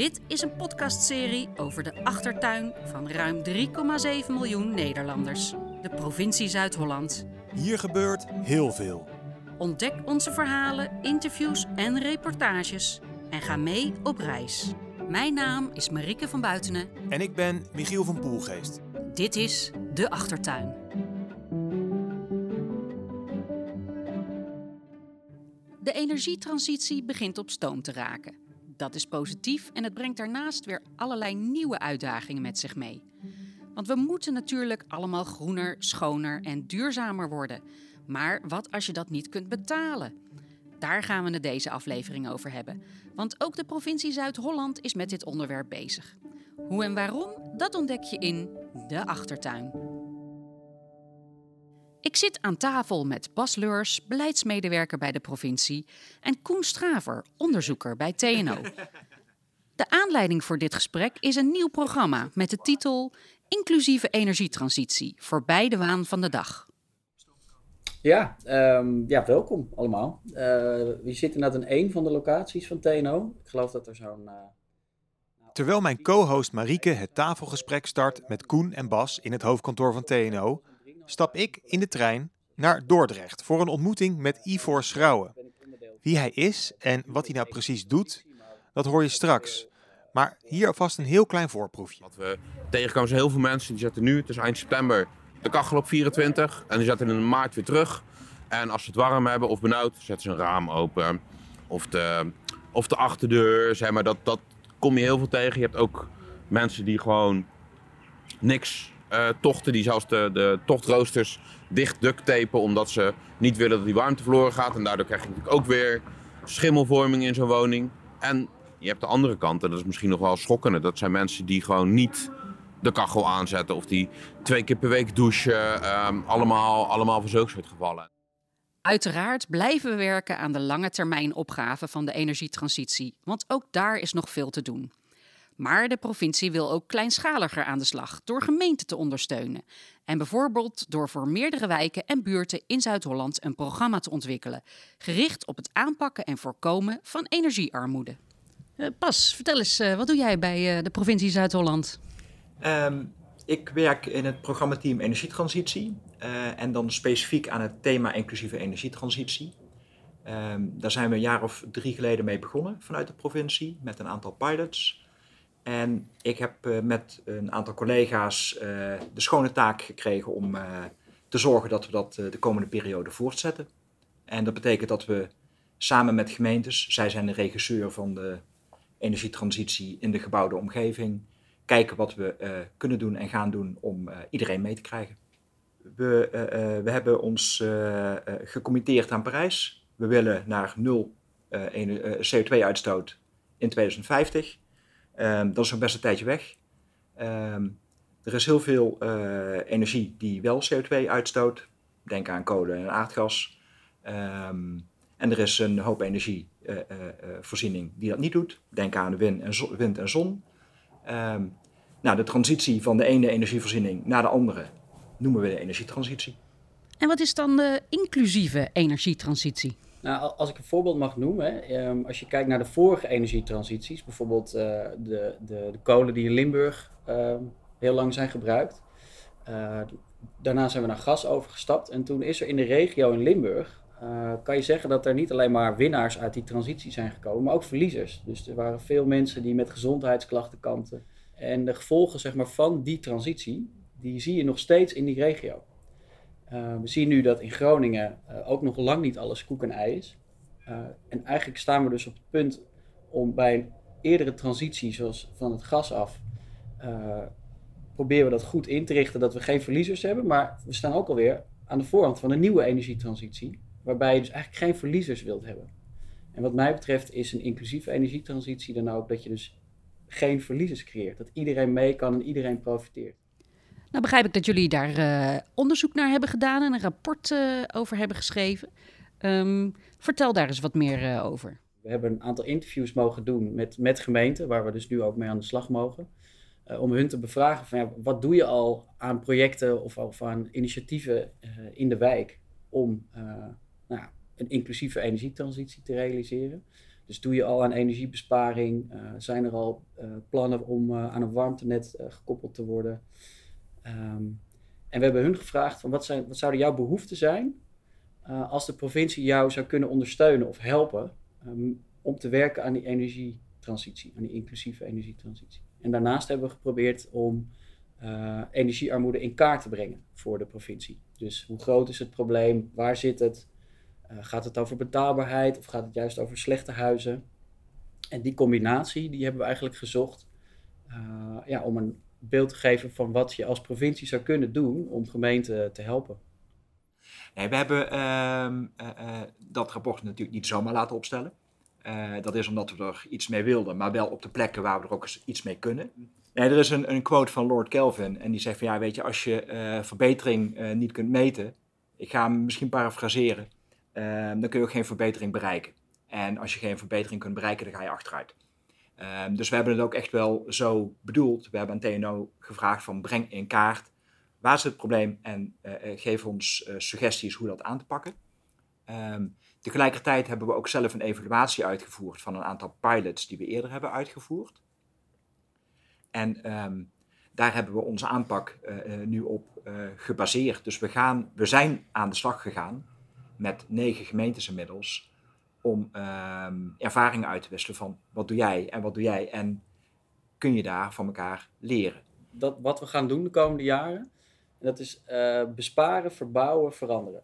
Dit is een podcastserie over de achtertuin van ruim 3,7 miljoen Nederlanders, de provincie Zuid-Holland. Hier gebeurt heel veel. Ontdek onze verhalen, interviews en reportages en ga mee op reis. Mijn naam is Marieke van Buitenen. En ik ben Michiel van Poelgeest. Dit is De Achtertuin. De energietransitie begint op stoom te raken. Dat is positief en het brengt daarnaast weer allerlei nieuwe uitdagingen met zich mee. Want we moeten natuurlijk allemaal groener, schoner en duurzamer worden. Maar wat als je dat niet kunt betalen? Daar gaan we het deze aflevering over hebben. Want ook de provincie Zuid-Holland is met dit onderwerp bezig. Hoe en waarom, dat ontdek je in De Achtertuin. Ik zit aan tafel met Bas Leurs, beleidsmedewerker bij de provincie, en Koen Straver, onderzoeker bij TNO. De aanleiding voor dit gesprek is een nieuw programma met de titel Inclusieve energietransitie, voorbij de waan van de dag. Ja, um, ja welkom allemaal. Uh, we zitten net in één van de locaties van TNO. Ik geloof dat er zo'n... Uh... Terwijl mijn co-host Marieke het tafelgesprek start met Koen en Bas in het hoofdkantoor van TNO, stap ik in de trein naar Dordrecht voor een ontmoeting met Ivor Schrouwen. Wie hij is en wat hij nou precies doet, dat hoor je straks. Maar hier alvast een heel klein voorproefje. Wat we tegenkomen zijn heel veel mensen die zetten nu, het is eind september, de kachel op 24 en die zetten in maart weer terug. En als ze het warm hebben of benauwd, zetten ze een raam open. Of de, of de achterdeur, zeg maar, dat, dat kom je heel veel tegen. Je hebt ook mensen die gewoon niks tochten, die zelfs de, tochtroosters dicht duct tapen, omdat ze niet willen dat die warmte verloren gaat. En daardoor krijg je natuurlijk ook weer schimmelvorming in zo'n woning. En je hebt de andere kant, en dat is misschien nog wel schokkender. Dat zijn mensen die gewoon niet de kachel aanzetten of die twee keer per week douchen. Um, allemaal, allemaal voor zulke soort gevallen. Uiteraard blijven we werken aan de lange termijn opgave van de energietransitie, want ook daar is nog veel te doen. Maar de provincie wil ook kleinschaliger aan de slag door gemeenten te ondersteunen. En bijvoorbeeld door voor meerdere wijken en buurten in Zuid-Holland een programma te ontwikkelen, gericht op het aanpakken en voorkomen van energiearmoede. Uh, Pas, vertel eens, uh, wat doe jij bij uh, de provincie Zuid-Holland? Um, ik werk in het programmateam Energietransitie en dan specifiek aan het thema inclusieve energietransitie. Um, daar zijn we een jaar of drie geleden mee begonnen vanuit de provincie met een aantal pilots. En ik heb uh, met een aantal collega's uh, de schone taak gekregen om uh, te zorgen dat we dat de komende periode voortzetten. En dat betekent dat we samen met gemeentes, zij zijn de regisseur van de energietransitie in de gebouwde omgeving, kijken wat we kunnen doen en gaan doen om iedereen mee te krijgen. We, we hebben ons gecommitteerd aan Parijs. We willen naar nul CO2-uitstoot in 2050. Um, dat is nog best een tijdje weg. Um, er is heel veel uh, energie die wel CO2 uitstoot. Denk aan kolen en aardgas. Um, en er is een hoop energievoorziening uh, uh, die dat niet doet. Denk aan wind en, zon. Wind en zon. nou, de transitie van de ene energievoorziening naar de andere noemen we de energietransitie. En wat is dan de inclusieve energietransitie? Nou, als ik een voorbeeld mag noemen, um, als je kijkt naar de vorige energietransities, bijvoorbeeld uh, de, de, de, kolen die in Limburg uh, heel lang zijn gebruikt. Uh, daarna zijn we naar gas overgestapt en toen is er in de regio in Limburg, eh, kan je zeggen dat er niet alleen maar winnaars uit die transitie zijn gekomen, maar ook verliezers. Dus er waren veel mensen die met gezondheidsklachten kampten. En de gevolgen zeg maar, van die transitie, die zie je nog steeds in die regio. Uh, we zien nu dat in Groningen uh, ook nog lang niet alles koek en ei is. Uh, en eigenlijk staan we dus op het punt om bij een eerdere transitie, zoals van het gas af, proberen we dat goed in te richten, dat we geen verliezers hebben. Maar we staan ook alweer aan de voorhand van een nieuwe energietransitie, waarbij je dus eigenlijk geen verliezers wilt hebben. En wat mij betreft is een inclusieve energietransitie dan ook dat je dus geen verliezers creëert. Dat iedereen mee kan en iedereen profiteert. Nou begrijp ik dat jullie daar uh, onderzoek naar hebben gedaan en een rapport uh, over hebben geschreven. Um, vertel daar eens wat meer uh, over. We hebben een aantal interviews mogen doen met, met gemeenten, waar we dus nu ook mee aan de slag mogen. om hun te bevragen van ja, wat doe je al aan projecten of, of aan initiatieven in de wijk om nou, een inclusieve energietransitie te realiseren. Dus doe je al aan energiebesparing? Zijn er al plannen om aan een warmtenet gekoppeld te worden? Ehm, en we hebben hun gevraagd van wat, zijn, wat zouden jouw behoeften zijn als de provincie jou zou kunnen ondersteunen of helpen ehm, om te werken aan die energietransitie, aan die inclusieve energietransitie. En daarnaast hebben we geprobeerd om uh, energiearmoede in kaart te brengen voor de provincie. Dus hoe groot is het probleem? Waar zit het? Uh, gaat het over betaalbaarheid of gaat het juist over slechte huizen? En die combinatie die hebben we eigenlijk gezocht ja, om een beeld te geven van wat je als provincie zou kunnen doen om gemeenten te helpen. Nee, we hebben ehm, dat rapport natuurlijk niet zomaar laten opstellen. dat is omdat we er iets mee wilden, maar wel op de plekken waar we er ook eens iets mee kunnen. Nee, er is een, een quote van Lord Kelvin en die zegt van ja, weet je, als je verbetering niet kunt meten, ik ga hem misschien parafraseren, uh, dan kun je ook geen verbetering bereiken. En als je geen verbetering kunt bereiken, dan ga je achteruit. Ehm, dus we hebben het ook echt wel zo bedoeld. We hebben aan TNO gevraagd van breng in kaart waar is het probleem en geef ons suggesties hoe dat aan te pakken. Um, tegelijkertijd hebben we ook zelf een evaluatie uitgevoerd van een aantal pilots die we eerder hebben uitgevoerd. En ehm, daar hebben we onze aanpak nu op gebaseerd. Dus we, gaan, we zijn aan de slag gegaan met negen gemeentes inmiddels om um, ervaringen uit te wisselen van wat doe jij en wat doe jij en kun je daar van elkaar leren. Dat, wat we gaan doen de komende jaren, dat is uh, besparen, verbouwen, veranderen.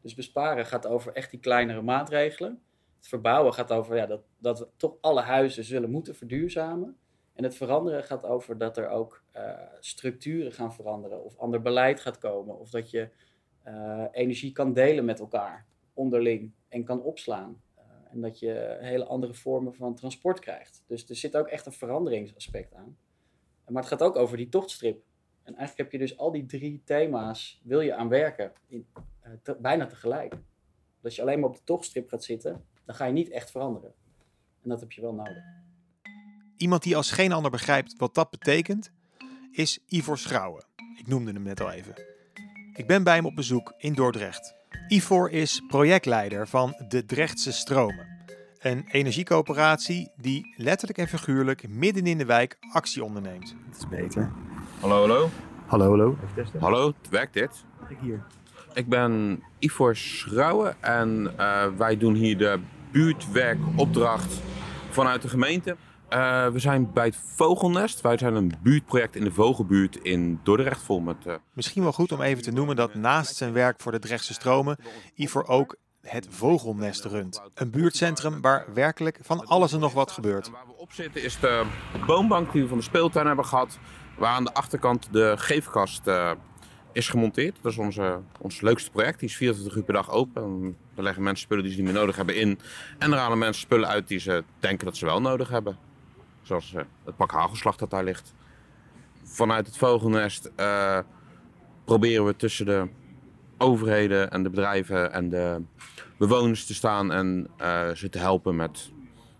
Dus besparen gaat over echt die kleinere maatregelen. Het verbouwen gaat over ja, dat, dat we toch alle huizen zullen moeten verduurzamen. En het veranderen gaat over dat er ook uh, structuren gaan veranderen, of ander beleid gaat komen, of dat je uh, energie kan delen met elkaar onderling en kan opslaan. En dat je hele andere vormen van transport krijgt. Dus er zit ook echt een veranderingsaspect aan. Maar het gaat ook over die tochtstrip. En eigenlijk heb je dus al die drie thema's, wil je aan werken, in, te, bijna tegelijk. Dus als je alleen maar op de tochtstrip gaat zitten, dan ga je niet echt veranderen. En dat heb je wel nodig. Iemand die als geen ander begrijpt wat dat betekent, is Ivor Schrouwen. Ik noemde hem net al even. Ik ben bij hem op bezoek in Dordrecht. Ivor is projectleider van de Drechtse Stromen. Een energiecoöperatie die letterlijk en figuurlijk midden in de wijk actie onderneemt. Dat is beter. Hallo, hallo. Hallo, hallo. Hallo, werkt dit? Ik hier. Ik ben Ivor Schrouwen en uh, wij doen hier de buurtwerkopdracht vanuit de gemeente. Uh, we zijn bij het Vogelnest. Wij zijn een buurtproject in de Vogelbuurt in Dordrecht vol met... Uh... Misschien wel goed om even te noemen dat naast zijn werk voor de Drechtse Stromen... Ivor ook het Vogelnest runt. Een buurtcentrum waar werkelijk van alles en nog wat gebeurt. En waar we op zitten is de boombank die we van de speeltuin hebben gehad. Waar aan de achterkant de geefkast uh, is gemonteerd. Dat is onze, ons leukste project. Die is 24 uur per dag open. Daar leggen mensen spullen die ze niet meer nodig hebben in. En er halen mensen spullen uit die ze denken dat ze wel nodig hebben. Zoals uh, het pak hagelslag dat daar ligt. Vanuit het vogelnest uh, proberen we tussen de overheden en de bedrijven en de bewoners te staan en uh, ze te helpen met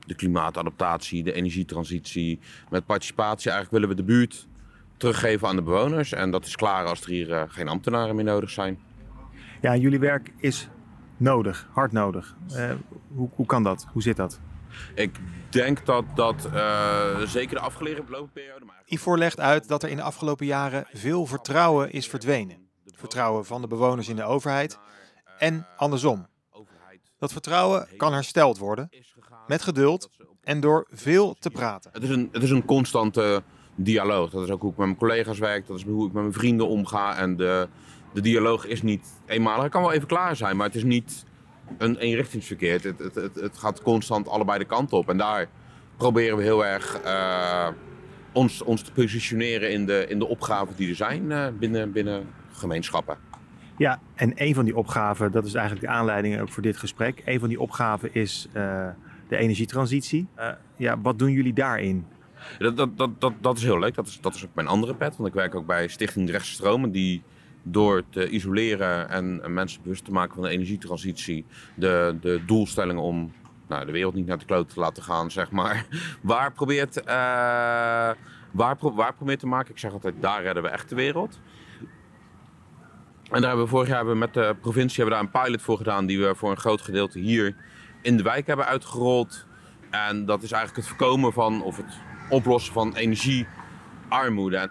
de klimaatadaptatie, de energietransitie, met participatie. Eigenlijk willen we de buurt teruggeven aan de bewoners en dat is klaar als er hier geen ambtenaren meer nodig zijn. Ja, jullie werk is nodig, hard nodig. hoe, hoe kan dat? Hoe zit dat? Ik denk dat dat uh, zeker de periode. Maar... Legt uit dat er in de afgelopen jaren veel vertrouwen is verdwenen. Vertrouwen van de bewoners in de overheid en andersom. Dat vertrouwen kan hersteld worden met geduld en door veel te praten. Het is een, het is een constante dialoog. Dat is ook hoe ik met mijn collega's werk, dat is hoe ik met mijn vrienden omga. En de, de dialoog is niet eenmalig. Het kan wel even klaar zijn, maar het is niet een eenrichtingsverkeer. Het, het, het, het, gaat constant allebei de kant op. En daar proberen we heel erg uh, ons, ons te positioneren in de, in de opgaven die er zijn uh, binnen, binnen gemeenschappen. Ja, en een van die opgaven, dat is eigenlijk de aanleiding ook voor dit gesprek. Een van die opgaven is uh, de energietransitie. ja, wat doen jullie daarin? Dat, dat, dat, dat, dat is heel leuk. Dat is, dat is ook mijn andere pet. Want ik werk ook bij Stichting Rechtstromen. Die door te isoleren en mensen bewust te maken van de energietransitie, de, de doelstellingen om nou, de wereld niet naar de kloot te laten gaan, zeg maar, waar probeert, uh, waar, waar probeert te maken. Ik zeg altijd, daar redden we echt de wereld. En daar hebben we vorig jaar met de provincie hebben we daar een pilot voor gedaan, die we voor een groot gedeelte hier in de wijk hebben uitgerold. En dat is eigenlijk het voorkomen van of het oplossen van energiearmoede.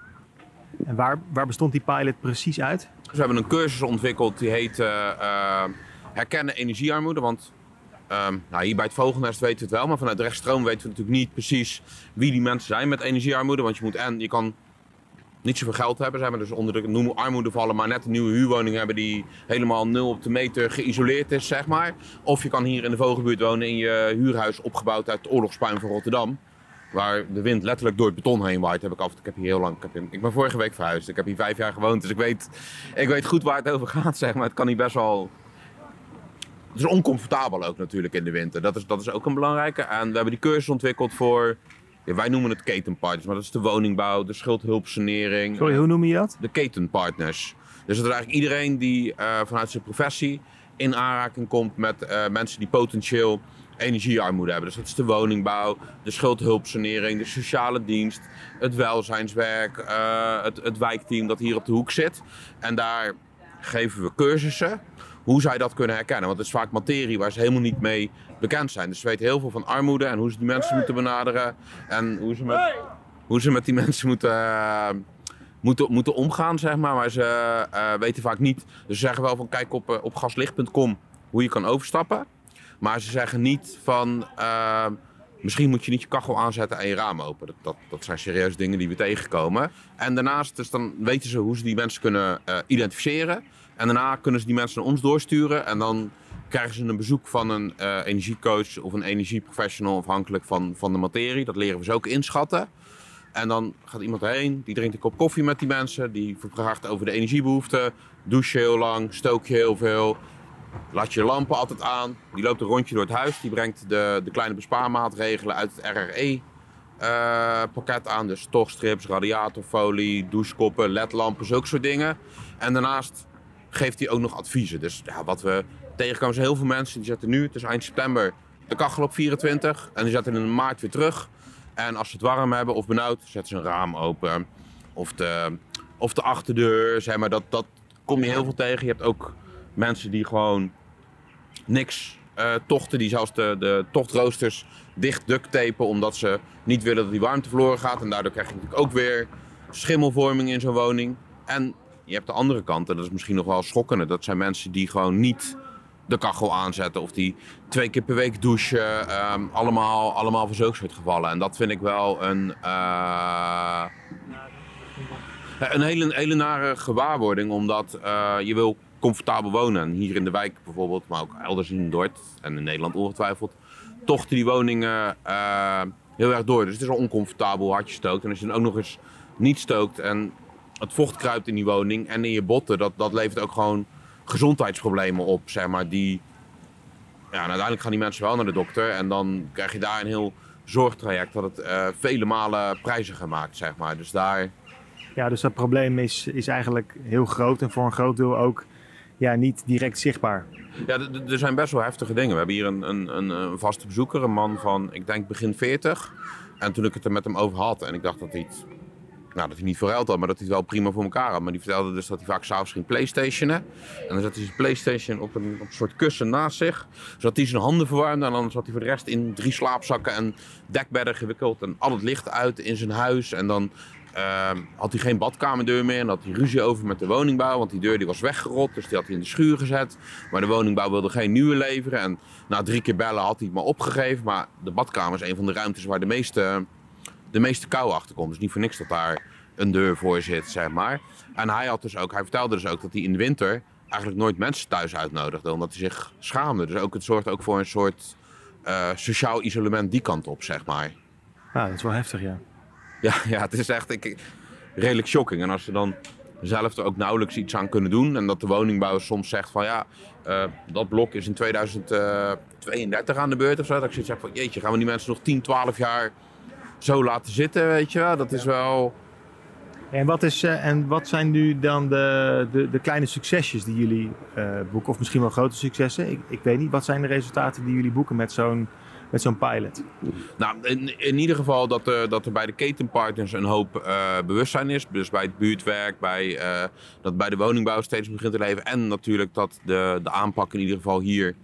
En waar, waar bestond die pilot precies uit? We hebben een cursus ontwikkeld die heet eh, Herkennen energiearmoede. Want ehm, nou, hier bij het Vogelnest weten we het wel, maar vanuit rechtstroom weten we natuurlijk niet precies wie die mensen zijn met energiearmoede. Want je moet en je kan niet zoveel geld hebben, zijn we dus onder de armoede vallen, maar net een nieuwe huurwoning hebben die helemaal nul op de meter geïsoleerd is, zeg maar. Of je kan hier in de Vogelbuurt wonen in je huurhuis opgebouwd uit oorlogspuin van Rotterdam. Waar de wind letterlijk door het beton heen waait. Heb ik, af, ik heb hier heel lang. Ik, heb, ik ben vorige week verhuisd. Ik heb hier vijf jaar gewoond. Dus ik weet, ik weet goed waar het over gaat. Zeg maar. Het kan hier best wel. Het is oncomfortabel ook natuurlijk in de winter. Dat is, dat is ook een belangrijke. En we hebben die cursus ontwikkeld voor. Ja, wij noemen het ketenpartners, maar dat is de woningbouw, de schuldhulpsanering. Sorry, hoe noem je dat? De ketenpartners. Dus dat is eigenlijk iedereen die uh, vanuit zijn professie in aanraking komt met uh, mensen die potentieel energiearmoede hebben. Dus dat is de woningbouw, de schuldhulpsanering, de sociale dienst, het welzijnswerk, uh, het, het wijkteam dat hier op de hoek zit. En daar geven we cursussen hoe zij dat kunnen herkennen. Want het is vaak materie waar ze helemaal niet mee bekend zijn. Dus ze weten heel veel van armoede en hoe ze die mensen moeten benaderen. En hoe ze met, hoe ze met die mensen moeten, uh, moeten, moeten omgaan, zeg maar. Maar ze uh, weten vaak niet. Dus ze zeggen wel van kijk op, op gaslicht.com hoe je kan overstappen. Maar ze zeggen niet van misschien moet je niet je kachel aanzetten en je raam open. Dat, dat, dat zijn serieus dingen die we tegenkomen. En daarnaast dus dan weten ze hoe ze die mensen kunnen identificeren. En daarna kunnen ze die mensen naar ons doorsturen. En dan krijgen ze een bezoek van een uh, energiecoach of een energieprofessional, afhankelijk van, van de materie. Dat leren we ze ook inschatten. En dan gaat iemand heen, die drinkt een kop koffie met die mensen, die vraagt over de energiebehoeften, douche heel lang, stook je heel veel, laat je lampen altijd aan. Die loopt een rondje door het huis, die brengt de, de kleine bespaarmaatregelen uit het RRE. Uh, pakket aan, dus tochtstrips, radiatorfolie, douchekoppen, ledlampen, zulke soort dingen. En daarnaast geeft hij ook nog adviezen. Dus ja, wat we tegenkomen zijn heel veel mensen die zetten nu, het is eind september, de kachel op 24 en die zetten in maart weer terug. En als ze het warm hebben of benauwd, zetten ze een raam open. Of de, of de achterdeur, zeg maar, dat, dat kom je heel veel tegen. Je hebt ook mensen die gewoon niks uh, tochten, die zelfs de, de tochtroosters dicht duct tapen, omdat ze niet willen dat die warmte verloren gaat. En daardoor krijg je natuurlijk ook weer schimmelvorming in zo'n woning. En je hebt de andere kant, en dat is misschien nog wel schokkender. Dat zijn mensen die gewoon niet de kachel aanzetten of die twee keer per week douchen. Um, allemaal, allemaal zulke soort gevallen. En dat vind ik wel een, uh, een hele, nare gewaarwording, omdat uh, je wil comfortabel wonen. En hier in de wijk bijvoorbeeld, maar ook elders in Dordt en in Nederland ongetwijfeld, tochten die woningen uh, heel erg door. Dus het is al oncomfortabel hard je stookt. En als je dan ook nog eens niet stookt en het vocht kruipt in die woning en in je botten, dat, dat levert ook gewoon gezondheidsproblemen op, zeg maar, die... Ja, uiteindelijk gaan die mensen wel naar de dokter en dan krijg je daar een heel zorgtraject dat het uh, vele malen prijziger maakt, zeg maar. Dus daar... Ja, dus dat probleem is, is eigenlijk heel groot en voor een groot deel ook ja, niet direct zichtbaar. Ja, er zijn best wel heftige dingen. We hebben hier een, een, een, vaste bezoeker, een man van, ik denk begin 40. En toen ik het er met hem over had en ik dacht dat hij het nou, dat hij niet veel had, maar dat hij het wel prima voor elkaar had. Maar die vertelde dus dat hij vaak s'avonds ging playstationen. En dan zat hij zijn playstation op een, op een soort kussen naast zich. Zodat hij zijn handen verwarmde. En dan zat hij voor de rest in drie slaapzakken en dekbedden gewikkeld. En al het licht uit in zijn huis. En dan uh, had hij geen badkamerdeur meer. En had hij ruzie over met de woningbouw. Want die deur die was weggerot. Dus die had hij in de schuur gezet. Maar de woningbouw wilde geen nieuwe leveren. En na drie keer bellen had hij het maar opgegeven. Maar de badkamer is een van de ruimtes waar de meeste de meeste kou achterkomt. Dus niet voor niks dat daar een deur voor zit, zeg maar. En hij, had dus ook, hij vertelde dus ook dat hij in de winter eigenlijk nooit mensen thuis uitnodigde. Omdat hij zich schaamde. Dus ook, het zorgt ook voor een soort uh, sociaal isolement die kant op, zeg maar. Ja, dat is wel heftig, ja. Ja, ja het is echt ik, redelijk shocking. En als ze dan zelf er ook nauwelijks iets aan kunnen doen. En dat de woningbouw soms zegt van ja, uh, dat blok is in 2032 aan de beurt of zo. Dat ik zoiets zeg van jeetje, gaan we die mensen nog 10, 12 jaar zo laten zitten, weet je wel. Dat is wel... En wat, is, uh, en wat zijn nu dan de, de, de kleine succesjes die jullie uh, boeken? Of misschien wel grote successen? Ik, ik weet niet. Wat zijn de resultaten die jullie boeken met zo'n met zo'n pilot? Nou, in, in ieder geval dat, uh, dat er bij de ketenpartners een hoop bewustzijn is. Dus bij het buurtwerk, bij, dat bij de woningbouw steeds begint te leven. En natuurlijk dat de, de aanpak in ieder geval hier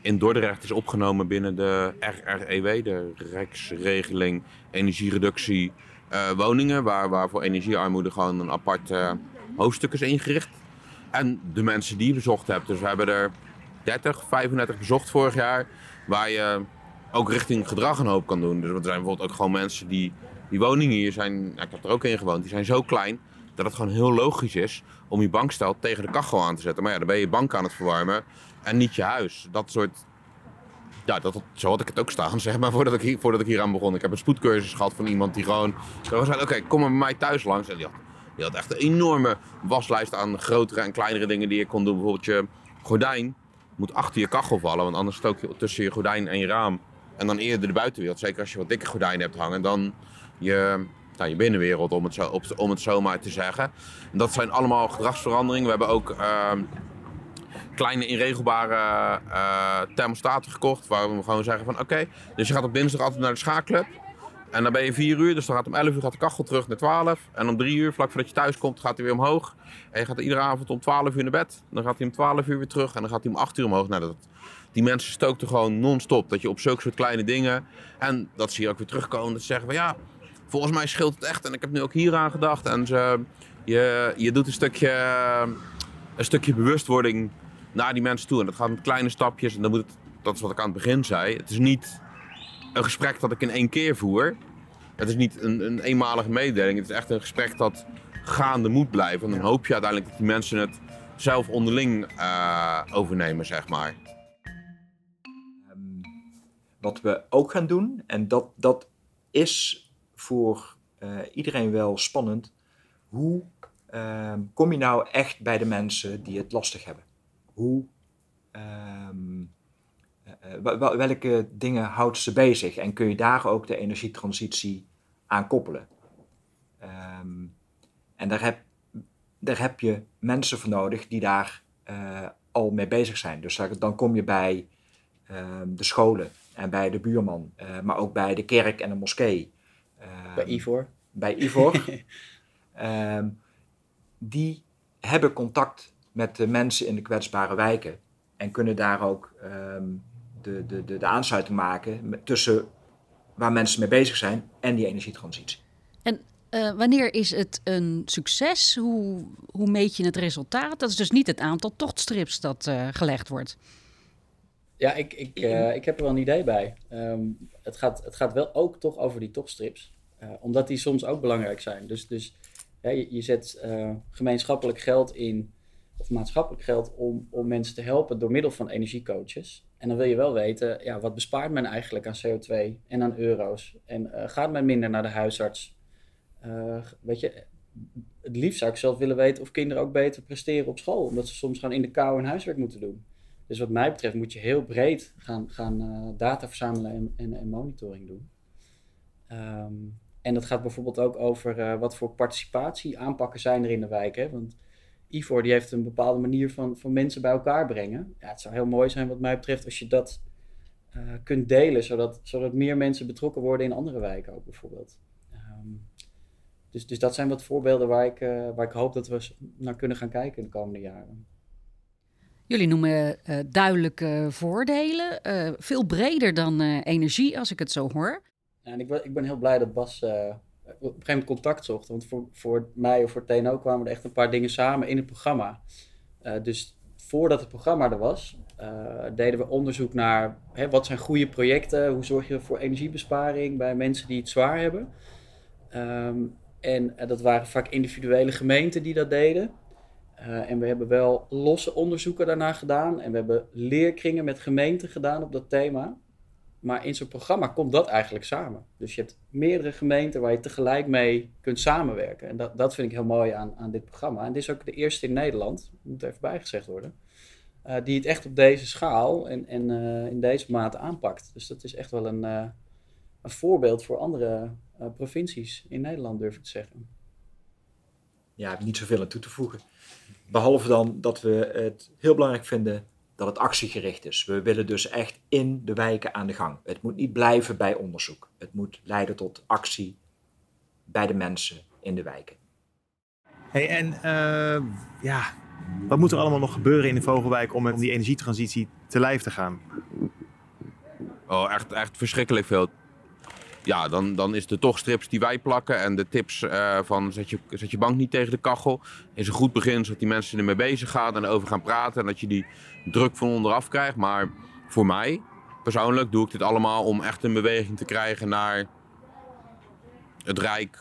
in Dordrecht is opgenomen binnen de RREW, de Rijksregeling Energiereductie Woningen, waar, waar voor energiearmoede gewoon een apart hoofdstuk is ingericht. En de mensen die je bezocht hebt. Dus we hebben er 30, 35 bezocht vorig jaar, waar je ook richting gedrag een hoop kan doen. Dus er zijn bijvoorbeeld ook gewoon mensen die, die woningen hier zijn, ik heb er ook in gewoond, die zijn zo klein dat het gewoon heel logisch is om je bankstel tegen de kachel aan te zetten. Maar ja, dan ben je bank aan het verwarmen en niet je huis. Dat soort. Ja, dat, zo had ik het ook staan, zeg maar, voordat ik, hier, voordat ik hier aan begon. Ik heb een spoedcursus gehad van iemand die gewoon... zei, oké, kom maar bij mij thuis langs. En die had, die had echt een enorme waslijst aan grotere en kleinere dingen die je kon doen. Bijvoorbeeld je gordijn moet achter je kachel vallen, want anders stook je tussen je gordijn en je raam. En dan eerder de buitenwereld. Zeker als je wat dikke gordijnen hebt hangen. Dan je, nou, je binnenwereld, om het, zo, om het zo maar te zeggen. En dat zijn allemaal gedragsveranderingen. We hebben ook... Ehm, kleine inregelbare uh, thermostaten gekocht. Waar we gewoon zeggen van oké, dus je gaat op dinsdag altijd naar de schaakclub. En dan ben je 4 uur, dus dan gaat om 11 uur gaat de kachel terug naar 12. En om 3 uur, vlak voordat je thuis komt, gaat hij weer omhoog. En je gaat iedere avond om 12 uur naar bed. Dan gaat hij om 12 uur weer terug en dan gaat hij om 8 uur omhoog. Nou, dat, die mensen stookten gewoon non-stop. Dat je op zulke soort kleine dingen. En dat zie je ook weer terugkomen. Dat ze zeggen van ja, volgens mij scheelt het echt. En ik heb nu ook hier aan gedacht. En ze, je, je doet een stukje, een stukje bewustwording naar die mensen toe. En dat gaat met kleine stapjes. En dan moet het, dat is wat ik aan het begin zei. Het is niet een gesprek dat ik in één keer voer. Het is niet een, een eenmalige mededeling. Het is echt een gesprek dat gaande moet blijven. En dan hoop je uiteindelijk dat die mensen het zelf onderling uh, overnemen, zeg maar. Um, wat we ook gaan doen, en dat, dat is voor uh, iedereen wel spannend. Hoe uh, kom je nou echt bij de mensen die het lastig hebben? hoe, um, welke dingen houdt ze bezig en kun je daar ook de energietransitie aan koppelen. Um, en daar heb, daar heb je mensen voor nodig die daar uh, al mee bezig zijn. Dus dan kom je bij um, de scholen en bij de buurman, uh, maar ook bij de kerk en de moskee. bij Ivor. Bij Ivor. die hebben contact met de mensen in de kwetsbare wijken. En kunnen daar ook ehm, de, de, de, de aansluiting maken tussen waar mensen mee bezig zijn en die energietransitie. En uh, wanneer is het een succes? Hoe, hoe meet je het resultaat? Dat is dus niet het aantal tochtstrips dat uh, gelegd wordt. Ja, ik, ik, uh, ik heb er wel een idee bij. Um, het, gaat, het gaat wel ook toch over die tochtstrips. omdat die soms ook belangrijk zijn. Dus, dus ja, je, je zet gemeenschappelijk geld in of maatschappelijk geld om, om mensen te helpen door middel van energiecoaches. En dan wil je wel weten, ja, wat bespaart men eigenlijk aan CO2 en aan euro's? En uh, gaat men minder naar de huisarts? Uh, weet je, het liefst zou ik zelf willen weten of kinderen ook beter presteren op school, omdat ze soms gewoon in de kou hun huiswerk moeten doen. Dus wat mij betreft moet je heel breed gaan, gaan uh, data verzamelen en, en, monitoring doen. Um, en dat gaat bijvoorbeeld ook over wat voor participatie aanpakken zijn er in de wijk. Hè? Want Ivor die heeft een bepaalde manier van, van mensen bij elkaar brengen. Ja, het zou heel mooi zijn wat mij betreft als je dat uh, kunt delen, zodat, zodat meer mensen betrokken worden in andere wijken ook bijvoorbeeld. Um, dus, dus dat zijn wat voorbeelden waar ik, uh, waar ik hoop dat we naar kunnen gaan kijken in de komende jaren. Jullie noemen uh, duidelijke voordelen, veel breder dan energie als ik het zo hoor. Ja, en ik, ik ben heel blij dat Bas op een gegeven moment contact zochten. Want voor, voor mij of voor TNO kwamen er echt een paar dingen samen in het programma. Uh, dus voordat het programma er was, uh, deden we onderzoek naar hè, wat zijn goede projecten, hoe zorg je voor energiebesparing bij mensen die het zwaar hebben. Um, en uh, dat waren vaak individuele gemeenten die dat deden. en we hebben wel losse onderzoeken daarna gedaan. En we hebben leerkringen met gemeenten gedaan op dat thema. Maar in zo'n programma komt dat eigenlijk samen. Dus je hebt meerdere gemeenten waar je tegelijk mee kunt samenwerken. En dat, dat vind ik heel mooi aan, aan dit programma. En dit is ook de eerste in Nederland, moet even bijgezegd worden, uh, die het echt op deze schaal en, en uh, in deze mate aanpakt. Dus dat is echt wel een, uh, een voorbeeld voor andere provincies in Nederland, durf ik te zeggen. Ja, ik heb niet zoveel aan toe te voegen. Behalve dan dat we het heel belangrijk vinden dat het actiegericht is. We willen dus echt in de wijken aan de gang. Het moet niet blijven bij onderzoek. Het moet leiden tot actie bij de mensen in de wijken. Hey, en uh, ja, Wat moet er allemaal nog gebeuren in de Vogelwijk om met die energietransitie te lijf te gaan? Oh, echt, echt verschrikkelijk veel. Ja, dan, dan is de toch strips die wij plakken en de tips uh, van zet je, zet je bank niet tegen de kachel. Is een goed begin zodat die mensen ermee bezig gaan en over gaan praten. En dat je die druk van onderaf krijgt. Maar voor mij, persoonlijk, doe ik dit allemaal om echt een beweging te krijgen naar het Rijk,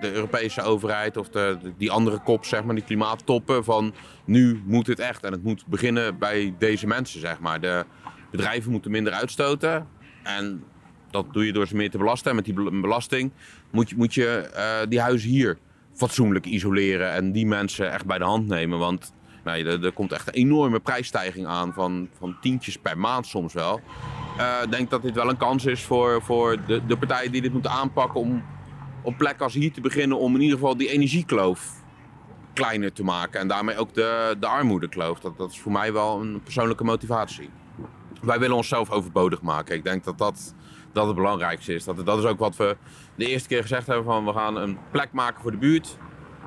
de Europese overheid of de, die andere kop, zeg maar, die klimaattoppen. Van nu moet het echt en het moet beginnen bij deze mensen, zeg maar. De bedrijven moeten minder uitstoten en dat doe je door ze meer te belasten. En met die belasting moet je, moet je uh, die huizen hier fatsoenlijk isoleren en die mensen echt bij de hand nemen. Want nee, er, er komt echt een enorme prijsstijging aan van, van tientjes per maand soms wel. Eh, ik denk dat dit wel een kans is voor, voor de, de partijen die dit moeten aanpakken om op plekken als hier te beginnen om in ieder geval die energiekloof kleiner te maken. En daarmee ook de, de armoedekloof. Dat, dat is voor mij wel een persoonlijke motivatie. Wij willen onszelf overbodig maken. Ik denk dat dat, dat het belangrijkste is. Dat, dat is ook wat we de eerste keer gezegd hebben van we gaan een plek maken voor de buurt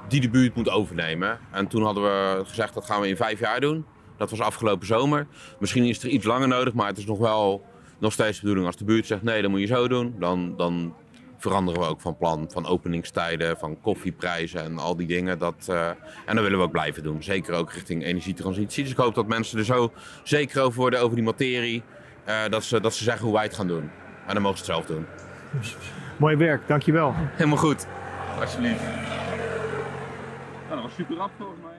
die de buurt moet overnemen. En toen hadden we gezegd dat gaan we in vijf jaar doen. Dat was afgelopen zomer. Misschien is er iets langer nodig, maar het is nog wel nog steeds de bedoeling als de buurt zegt nee, dan moet je zo doen. Dan, dan veranderen we ook van plan. Van openingstijden, van koffieprijzen en al die dingen. Dat, uh, en dat willen we ook blijven doen. Zeker ook richting energietransitie. Dus ik hoop dat mensen er zo zeker over worden over die materie. Uh, dat, ze, dat ze zeggen hoe wij het gaan doen. En dan mogen ze het zelf doen. Mooi werk, dankjewel. Helemaal goed. Alsjeblieft. Nou, dat was super rap volgens mij.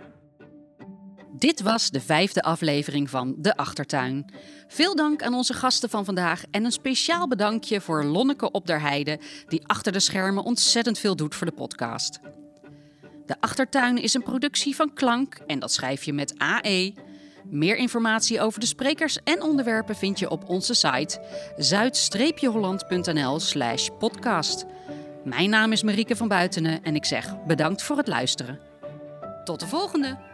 Dit was de vijfde aflevering van De Achtertuin. Veel dank aan onze gasten van vandaag en een speciaal bedankje voor Lonneke op der Heide, die achter de schermen ontzettend veel doet voor de podcast. De Achtertuin is een productie van Klank en dat schrijf je met AE. Meer informatie over de sprekers en onderwerpen vind je op onze site zuid-holland.nl/slash podcast. Mijn naam is Marieke van Buitenen en ik zeg bedankt voor het luisteren. Tot de volgende!